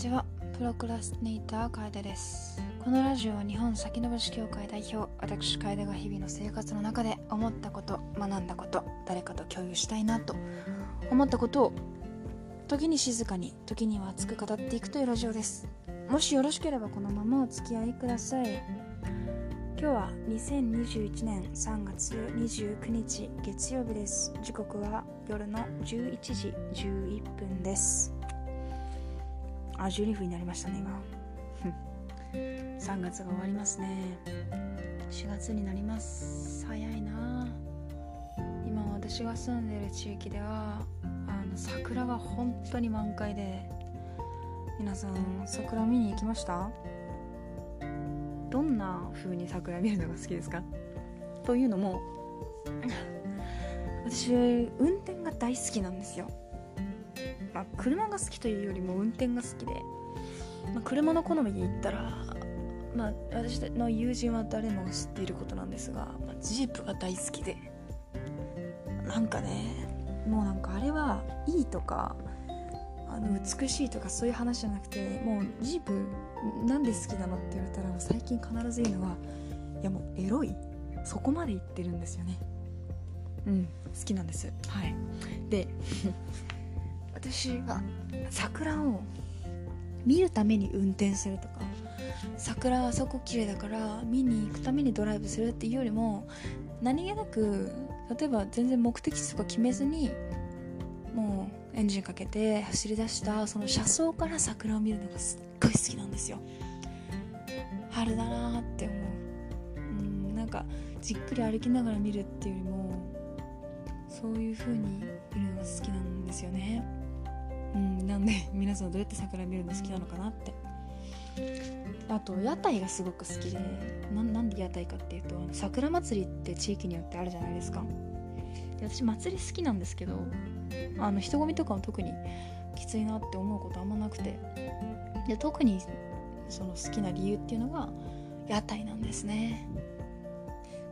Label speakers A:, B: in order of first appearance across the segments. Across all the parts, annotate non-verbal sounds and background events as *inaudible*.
A: ちは。プロクラスネイター楓です。このラジオは日本先延ばし協会代表私楓が日々の生活の中で思ったこと学んだこと誰かと共有したいなと思ったことを時に静かに時には熱く語っていくというラジオです。もしよろしければこのままお付き合いください。今日は2021年3月29日月曜日です。時刻は夜の11時11分です。あ12分になりましたね今。3月が終わりますね。4月になります。早いな。今私が住んでる地域ではあの桜が本当に満開で皆さん桜見に行きました？どんな風に桜見るのが好きですか？というのも *laughs* 私運転が大好きなんですよ、まあ、車が好きというよりも運転が好きで、まあ、車の好みで言ったら、まあ、私の友人は誰も知っていることなんですが、まあ、ジープが大好きで。なんかねもうなんかあれはいいとかあの美しいとかそういう話じゃなくてもうジープなんで好きなのって言われたらもう最近必ず言うのはいやもうエロい。そこまで言ってるんですよね。うん好きなんです。はい。で私が桜を。見るために運転するとか桜はあそこ綺麗だから見に行くためにドライブするっていうよりも何気なく例えば全然目的地とか決めずにもうエンジンかけて走り出したその車窓から桜を見るのがすっごい好きなんですよ。春だなって思う。うんなんかじっくり歩きながら見るっていうよりもそういう風に見るのが好きなんですよねうんなんで皆さんどうやって桜見るの好きなのかなって。あと屋台がすごく好きでなんで屋台かっていうと桜祭りって地域によってあるじゃないですか。で私祭り好きなんですけどあの人混みとかも特にきついなって思うことあんまなくて。で特にその好きな理由っていうのが屋台なんですね。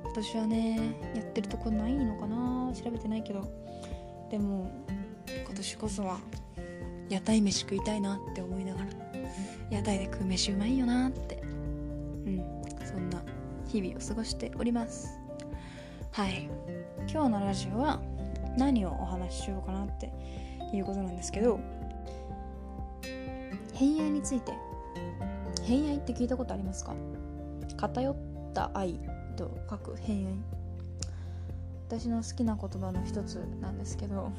A: 今年はねやってるとこないのかな調べてないけど。でも今年こそは屋台飯食いたいなって思いながら。屋台で食う飯うまいよなって。うん。そんな日々を過ごしております。はい。今日のラジオは何をお話ししようかなっていうことなんですけど偏愛について。偏愛って聞いたことありますか？偏った愛と書く偏愛。私の好きな言葉の一つなんですけど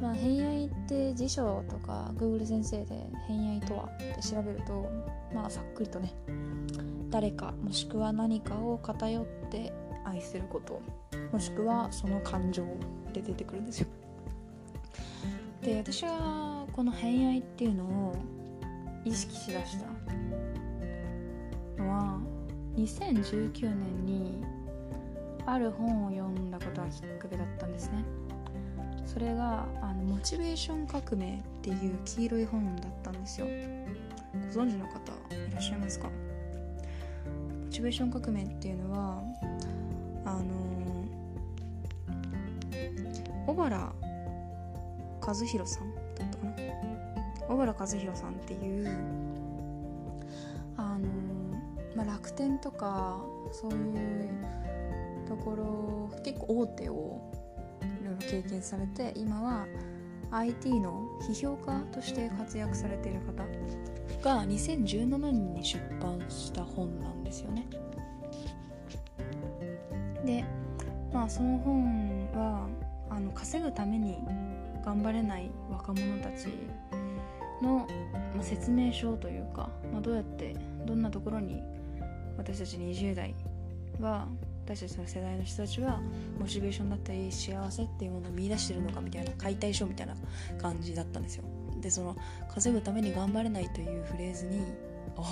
A: まあ偏愛って辞書とか Google 先生で偏愛とはって調べるとまあさっくりとね誰かもしくは何かを偏って愛することもしくはその感情で出てくるんですよ。で私はこの偏愛っていうのを意識しだした。のは2019年にある本を読んだことがきっかけだったんですね。それがあのモチベーション革命っていう黄色い本だったんですよ。ご存知の方いらっしゃいますか？モチベーション革命っていうのはあの小原和弘さんだったかな？小原和弘さんっていうあの、まあ、楽天とかそういうところ結構大手をいろいろ経験されて今は IT の批評家として活躍されている方が2017年に出版した本なんですよね。でまあその本はあの稼ぐために頑張れない若者たちの、まあ、説明書というか、まあ、どうやってどんなところに私たち20代は私たちの世代の人たちはモチベーションだったり幸せっていうものを見出してるのかみたいな解体書みたいな感じだったんですよ。でその稼ぐために頑張れないというフレーズにお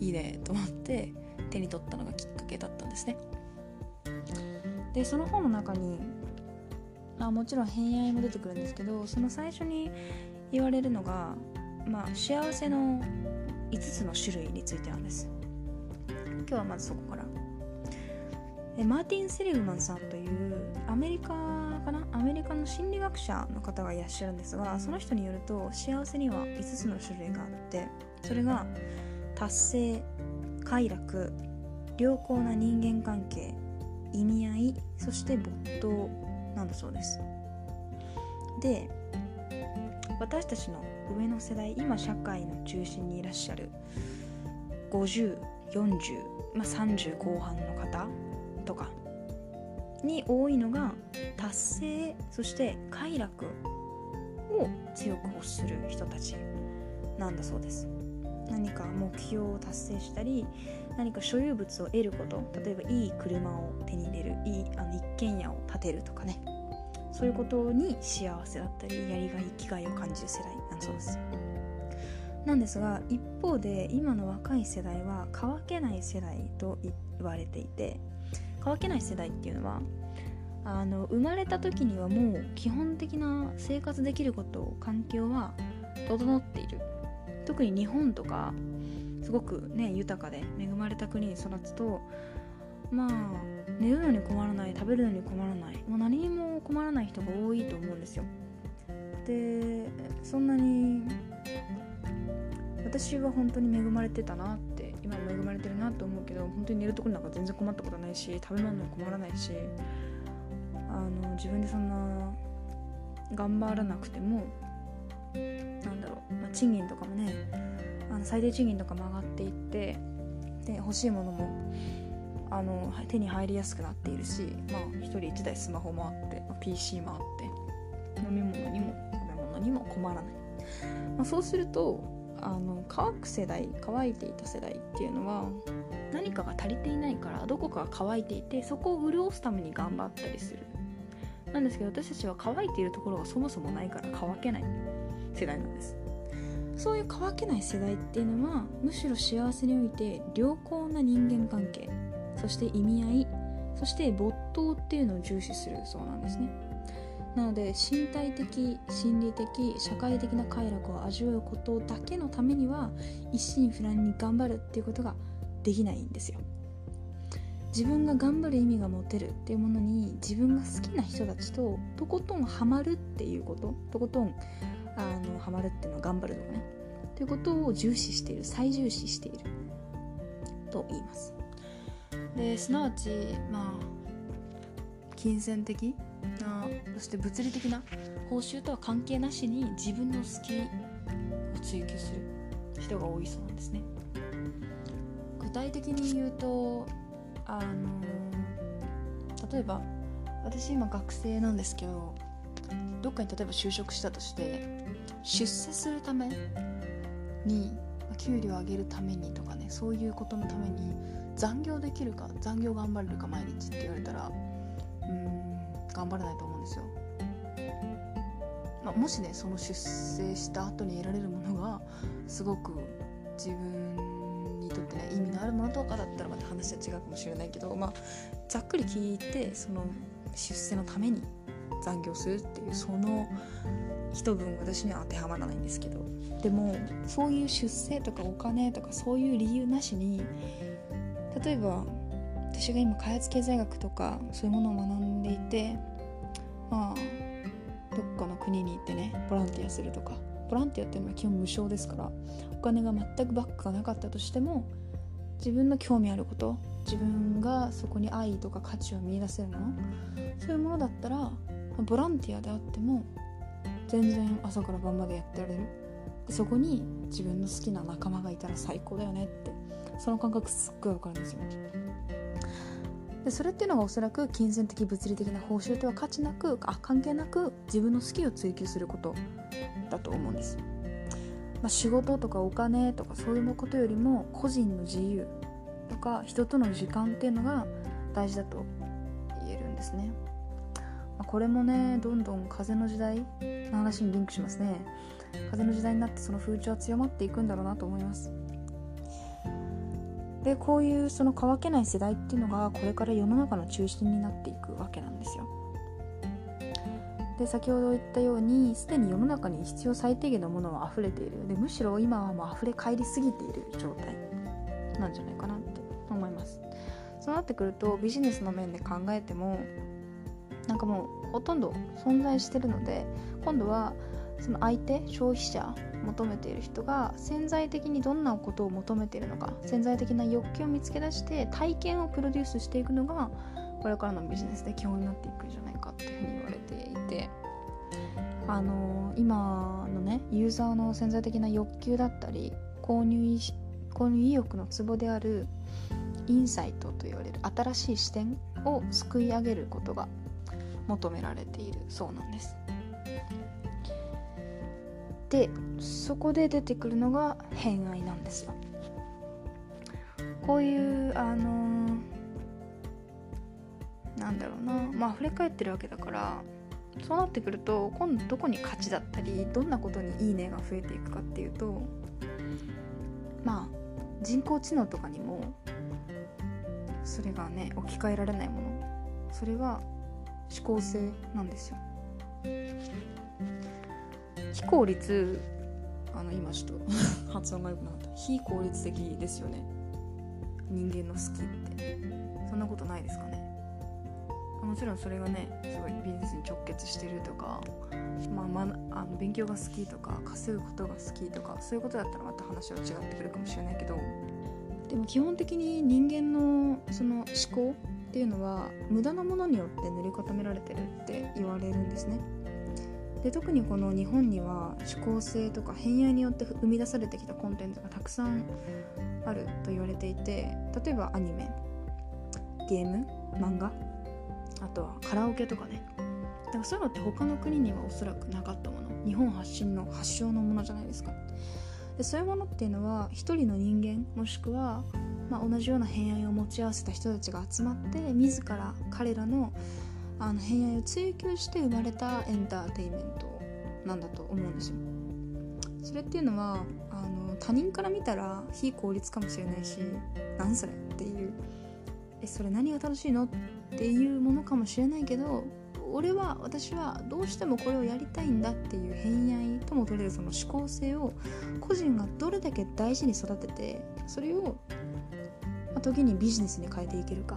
A: いいねと思って手に取ったのがきっかけだったんですね。でその本の中にあもちろん偏愛も出てくるんですけどその最初に言われるのが、まあ、幸せの5つの種類についてなんです。今日はまずそこから。でマーティン・セリグマンさんというアメリカかかな？アメリカの心理学者の方がいらっしゃるんですがその人によると幸せには5つの種類があってそれが達成快楽良好な人間関係意味合いそして没頭なんだそうです。で私たちの上の世代今社会の中心にいらっしゃる5040、まあ、30後半の方とかに多いのが達成そして快楽を強く欲する人たちなんだそうです。何か目標を達成したり何か所有物を得ること例えばいい車を手に入れるいいあの一軒家を建てるとかね。そういうことに幸せだったりやりがい生きがいを感じる世代なんそうです。なんですが一方で今の若い世代は乾けない世代と言われていて乾けない世代っていうのはあの生まれた時にはもう基本的な生活できること環境は整っている。特に日本とかすごくね豊かで恵まれた国に育つとまあ寝るのに困らない食べるのに困らないもう何にも困らない人が多いと思うんですよ。でそんなに私は本当に恵まれてたなって恵まれてるなと思うけど本当に寝るところなんか全然困ったことないし食べ物に困らないしあの自分でそんな頑張らなくてもなんだろう、まあ、賃金とかもねあの最低賃金とかも上がっていってで欲しいものもあの手に入りやすくなっているし、まあ、1人1台スマホもあって、まあ、PC もあって飲み物にも食べ物にも困らない、まあ、そうするとあの乾く世代乾いていた世代っていうのは何かが足りていないからどこかが乾いていてそこを潤すために頑張ったりする。なんですけど私たちは乾いているところがそもそもないから乾けない世代なんです。そういう乾けない世代っていうのはむしろ幸せにおいて良好な人間関係そして意味合いそして没頭っていうのを重視するそうなんですね。なので身体的心理的社会的な快楽を味わうことだけのためには一心不乱に頑張るっていうことができないんですよ。自分が頑張る意味が持てるっていうものに自分が好きな人たちととことんハマるっていうこととことんあのハマるっていうのは頑張るとかねということを重視している最重視していると言います。ですなわちまあ金銭的なそして物理的な報酬とは関係なしに自分の好きを追求する人が多いそうなんですね。具体的に言うとあの例えば私今学生なんですけどどっかに例えば就職したとして出世するために給料を上げるためにとかねそういうことのために残業できるか残業頑張れるか毎日って言われたら頑張れないと思うんですよ、まあ、もしねその出世した後に得られるものがすごく自分にとってね意味のあるものとかだったらまた話は違うかもしれないけどまあざっくり聞いてその出世のために残業するっていうその一文私には当てはまらないんですけど。でもそういう出世とかお金とかそういう理由なしに例えば私が今開発経済学とかそういうものを学んでいてまあどっかの国に行ってねボランティアするとか。ボランティアっていうのは基本無償ですからお金が全くバックがなかったとしても自分の興味あること自分がそこに愛とか価値を見いだせるものそういうものだったらボランティアであっても全然朝から晩までやってられる。そこに自分の好きな仲間がいたら最高だよねってその感覚すっごいわかるんですよ。でそれっていうのがおそらく金銭的物理的な報酬とは価値なくあ関係なく自分の好きを追求することだと思うんです、まあ、仕事とかお金とかそういうことよりも個人の自由とか人との時間っていうのが大事だと言えるんですね、まあ、これもねどんどん風の時代の話にリンクしますね。風の時代になってその風潮は強まっていくんだろうなと思います。でこういうその乾けない世代っていうのがこれから世の中の中心になっていくわけなんですよ。で先ほど言ったようにすでに世の中に必要最低限のものは溢れている。でむしろ今はもう溢れ返りすぎている状態なんじゃないかなって思います。そうなってくるとビジネスの面で考えてもなんかもうほとんど存在してるので今度はその相手消費者求めている人が潜在的にどんなことを求めているのか潜在的な欲求を見つけ出して体験をプロデュースしていくのがこれからのビジネスで基本になっていくんじゃないかっていうふうに言われていてあの今のねユーザーの潜在的な欲求だったり購入意購入意欲のツボであるインサイトと言われる新しい視点をすくい上げることが求められているそうなんです。でそこで出てくるのが偏愛なんですよ。こういうあのー、なんだろうなまあ振り返ってるわけだからそうなってくると今度どこに価値だったりどんなことにいいねが増えていくかっていうとまあ人工知能とかにもそれがね置き換えられないものそれは思考性なんですよ非効率あの今ちょっと *laughs* 発音が良くなかった。非効率的ですよね。人間の好きって。そんなことないですかね。もちろんそれがねすごいビジネスに直結してるとか、まあ、まあの勉強が好きとか稼ぐことが好きとかそういうことだったらまた話は違ってくるかもしれないけどでも基本的に人間のその思考っていうのは無駄なものによって塗り固められてるって言われるんですね。で特にこの日本には思考性とか偏愛によって生み出されてきたコンテンツがたくさんあると言われていて例えばアニメゲーム漫画あとはカラオケとかね。だからそういうのって他の国にはおそらくなかったもの。日本発信の発祥のものじゃないですか。でそういうものっていうのは一人の人間もしくは、まあ、同じような偏愛を持ち合わせた人たちが集まって自ら彼らのあの偏愛を追求して生まれたエンターテインメントなんだと思うんですよそれっていうのはあの他人から見たら非効率かもしれないし何それ。っていうえそれ何が楽しいのっていうものかもしれないけど俺は私はどうしてもこれをやりたいんだっていう偏愛とも取れるその思考性を個人がどれだけ大事に育ててそれを、時にビジネスに変えていけるか。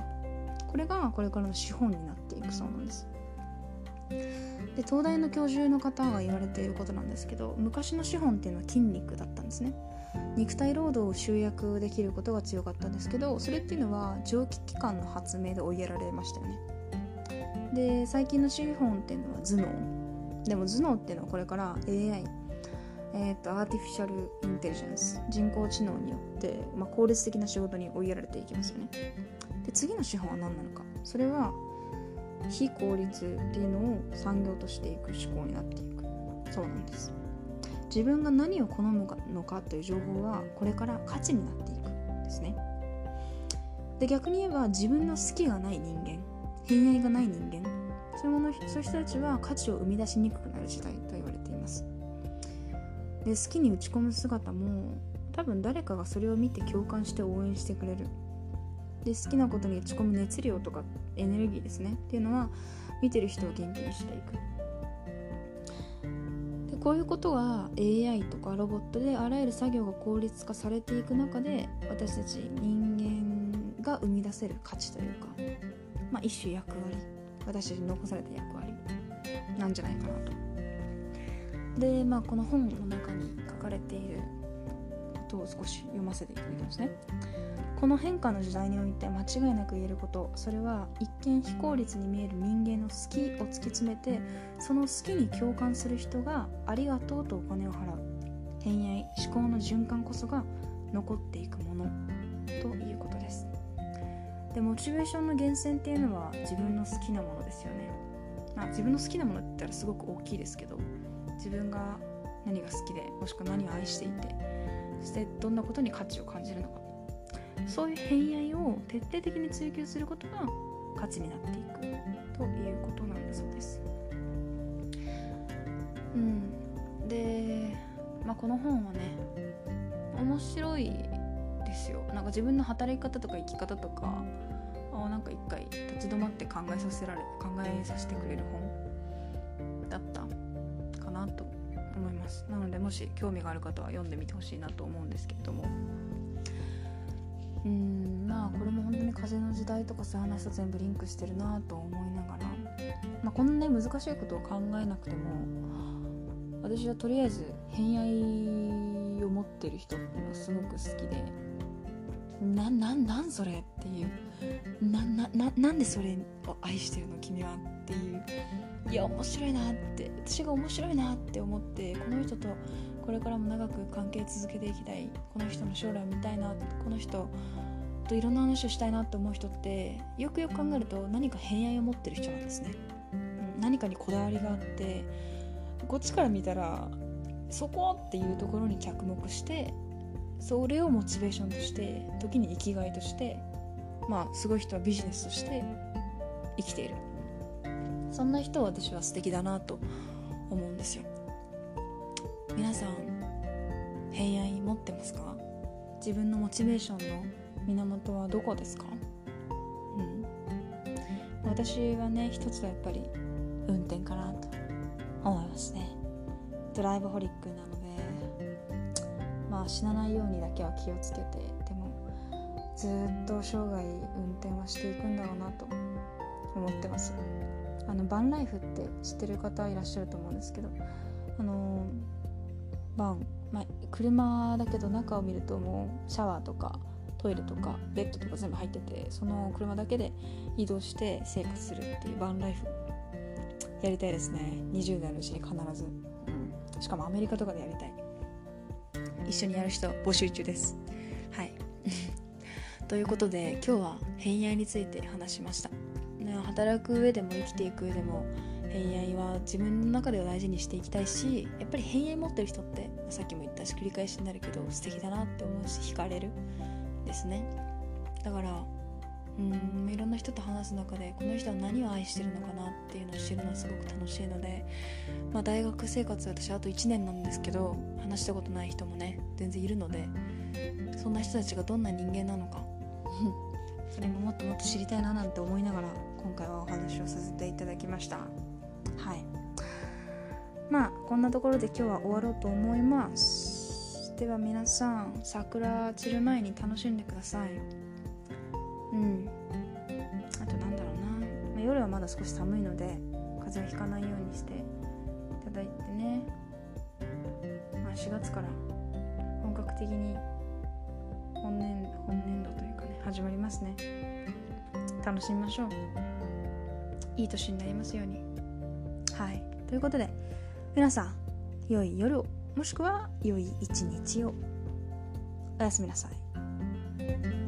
A: これがこれからの資本になっていくそうなんです。で東大の教授の方が言われていることなんですけど昔の資本っていうのは筋肉だったんですね。肉体労働を集約できることが強かったんですけどそれっていうのは蒸気機関の発明で追いやられましたよね。で最近の資本っていうのは頭脳。でも頭脳っていうのはこれから AI えーと、アーティフィシャルイ。ンテリジェンス人工知能によって、まあ、効率的な仕事に追いやられていきますよね。で次の資本は何なのか。それは非効率っていうのを産業としていく思考になっていく。そうなんです。自分が何を好むのかという情報はこれから価値になっていくんですね。で逆に言えば自分の好きがない人間偏愛がない人間そういうものそういう人たちは価値を生み出しにくくなる時代と言われています。で好きに打ち込む姿も多分誰かがそれを見て共感して応援してくれる。で好きなことに打ち込む熱量とかエネルギーですね。っていうのは見てる人を元気にしていく。でこういうことは AI とかロボットであらゆる作業が効率化されていく中で私たち人間が生み出せる価値というか、まあ、一種役割。私たちに残された役割。なんじゃないかなと。でまあこの本の中に書かれていることを少し読ませていただきますね。この変化の時代において間違いなく言えること。それは一見非効率に見える人間の好きを突き詰めてその好きに共感する人がありがとうとお金を払う。偏愛思考の循環こそが残っていくものということです。でモチベーションの源泉っていうのは自分の好きなものですよね、まあ、自分の好きなものって言ったらすごく大きいですけど自分が何が好きでもしくは何を愛していてそしてどんなことに価値を感じるのか。そういう偏愛を徹底的に追求することが価値になっていくということなんだそうです。うん、で、まあ、この本はね面白いですよ。なんか自分の働き方とか生き方とかをなんか一回立ち止まって考えさせられ考えさせてくれる本だったかなと思います。なのでもし興味がある方は読んでみてほしいなと思うんですけれども。うんまあこれも本当に風の時代とかそういう話と全部リンクしてるなと思いながら。まあ、こんなね難しいことを考えなくても私はとりあえず偏愛を持ってる人っていうのはすごく好きでなななんそれっていう。ななななんでそれを愛してるの君はっていう。いや面白いなって私が面白いなって思ってこの人とこれからも長く関係続けていきたいこの人の将来を見たいなこの人といろんな話をしたいなって思う人ってよくよく考えると何か偏愛を持ってる人なんですね、うん、何かにこだわりがあってこっちから見たらそこっていうところに着目してそれをモチベーションとして時に生きがいとしてまあすごい人はビジネスとして生きている。そんな人は私は素敵だなと思うんですよ。皆さん偏愛持ってますか？自分のモチベーションの源はどこですか？うん。私はね一つはやっぱり運転かなと思いますね。ドライブホリックなのでまあ死なないようにだけは気をつけてでもずっと生涯運転はしていくんだろうなと思ってます。あのバンライフって知ってる方いらっしゃると思うんですけどあのバン、まあ、車だけど中を見るともうシャワーとかトイレとかベッドとか全部入っててその車だけで移動して生活するっていうバンライフやりたいですね。20代のうちに必ず、うん、しかもアメリカとかでやりたい。一緒にやる人募集中です。はい。*laughs* ということで今日は偏愛について話しました、ね、働く上でも生きていく上でも偏愛は自分の中では大事にしていきたいしやっぱり偏愛持ってる人ってさっきも言ったし繰り返しになるけど素敵だなって思うし惹かれるですね。だからうんいろんな人と話す中でこの人は何を愛してるのかなっていうのを知るのはすごく楽しいので、まあ、大学生活私あと1年なんですけど話したことない人もね全然いるのでそんな人たちがどんな人間なのか。*laughs* それももっともっと知りたいななんて思いながら今回はお話をさせていただきました。はいまあこんなところで今日は終わろうと思います。では皆さん桜散る前に楽しんでください。うん。あとなんだろうな、まあ、夜はまだ少し寒いので風邪をひかないようにしていただいてね。まあ4月から本格的に本年本年度というかね始まりますね。楽しみましょう。いい年になりますように。はい。ということで皆さん良い夜をもしくは良い一日を。おやすみなさい。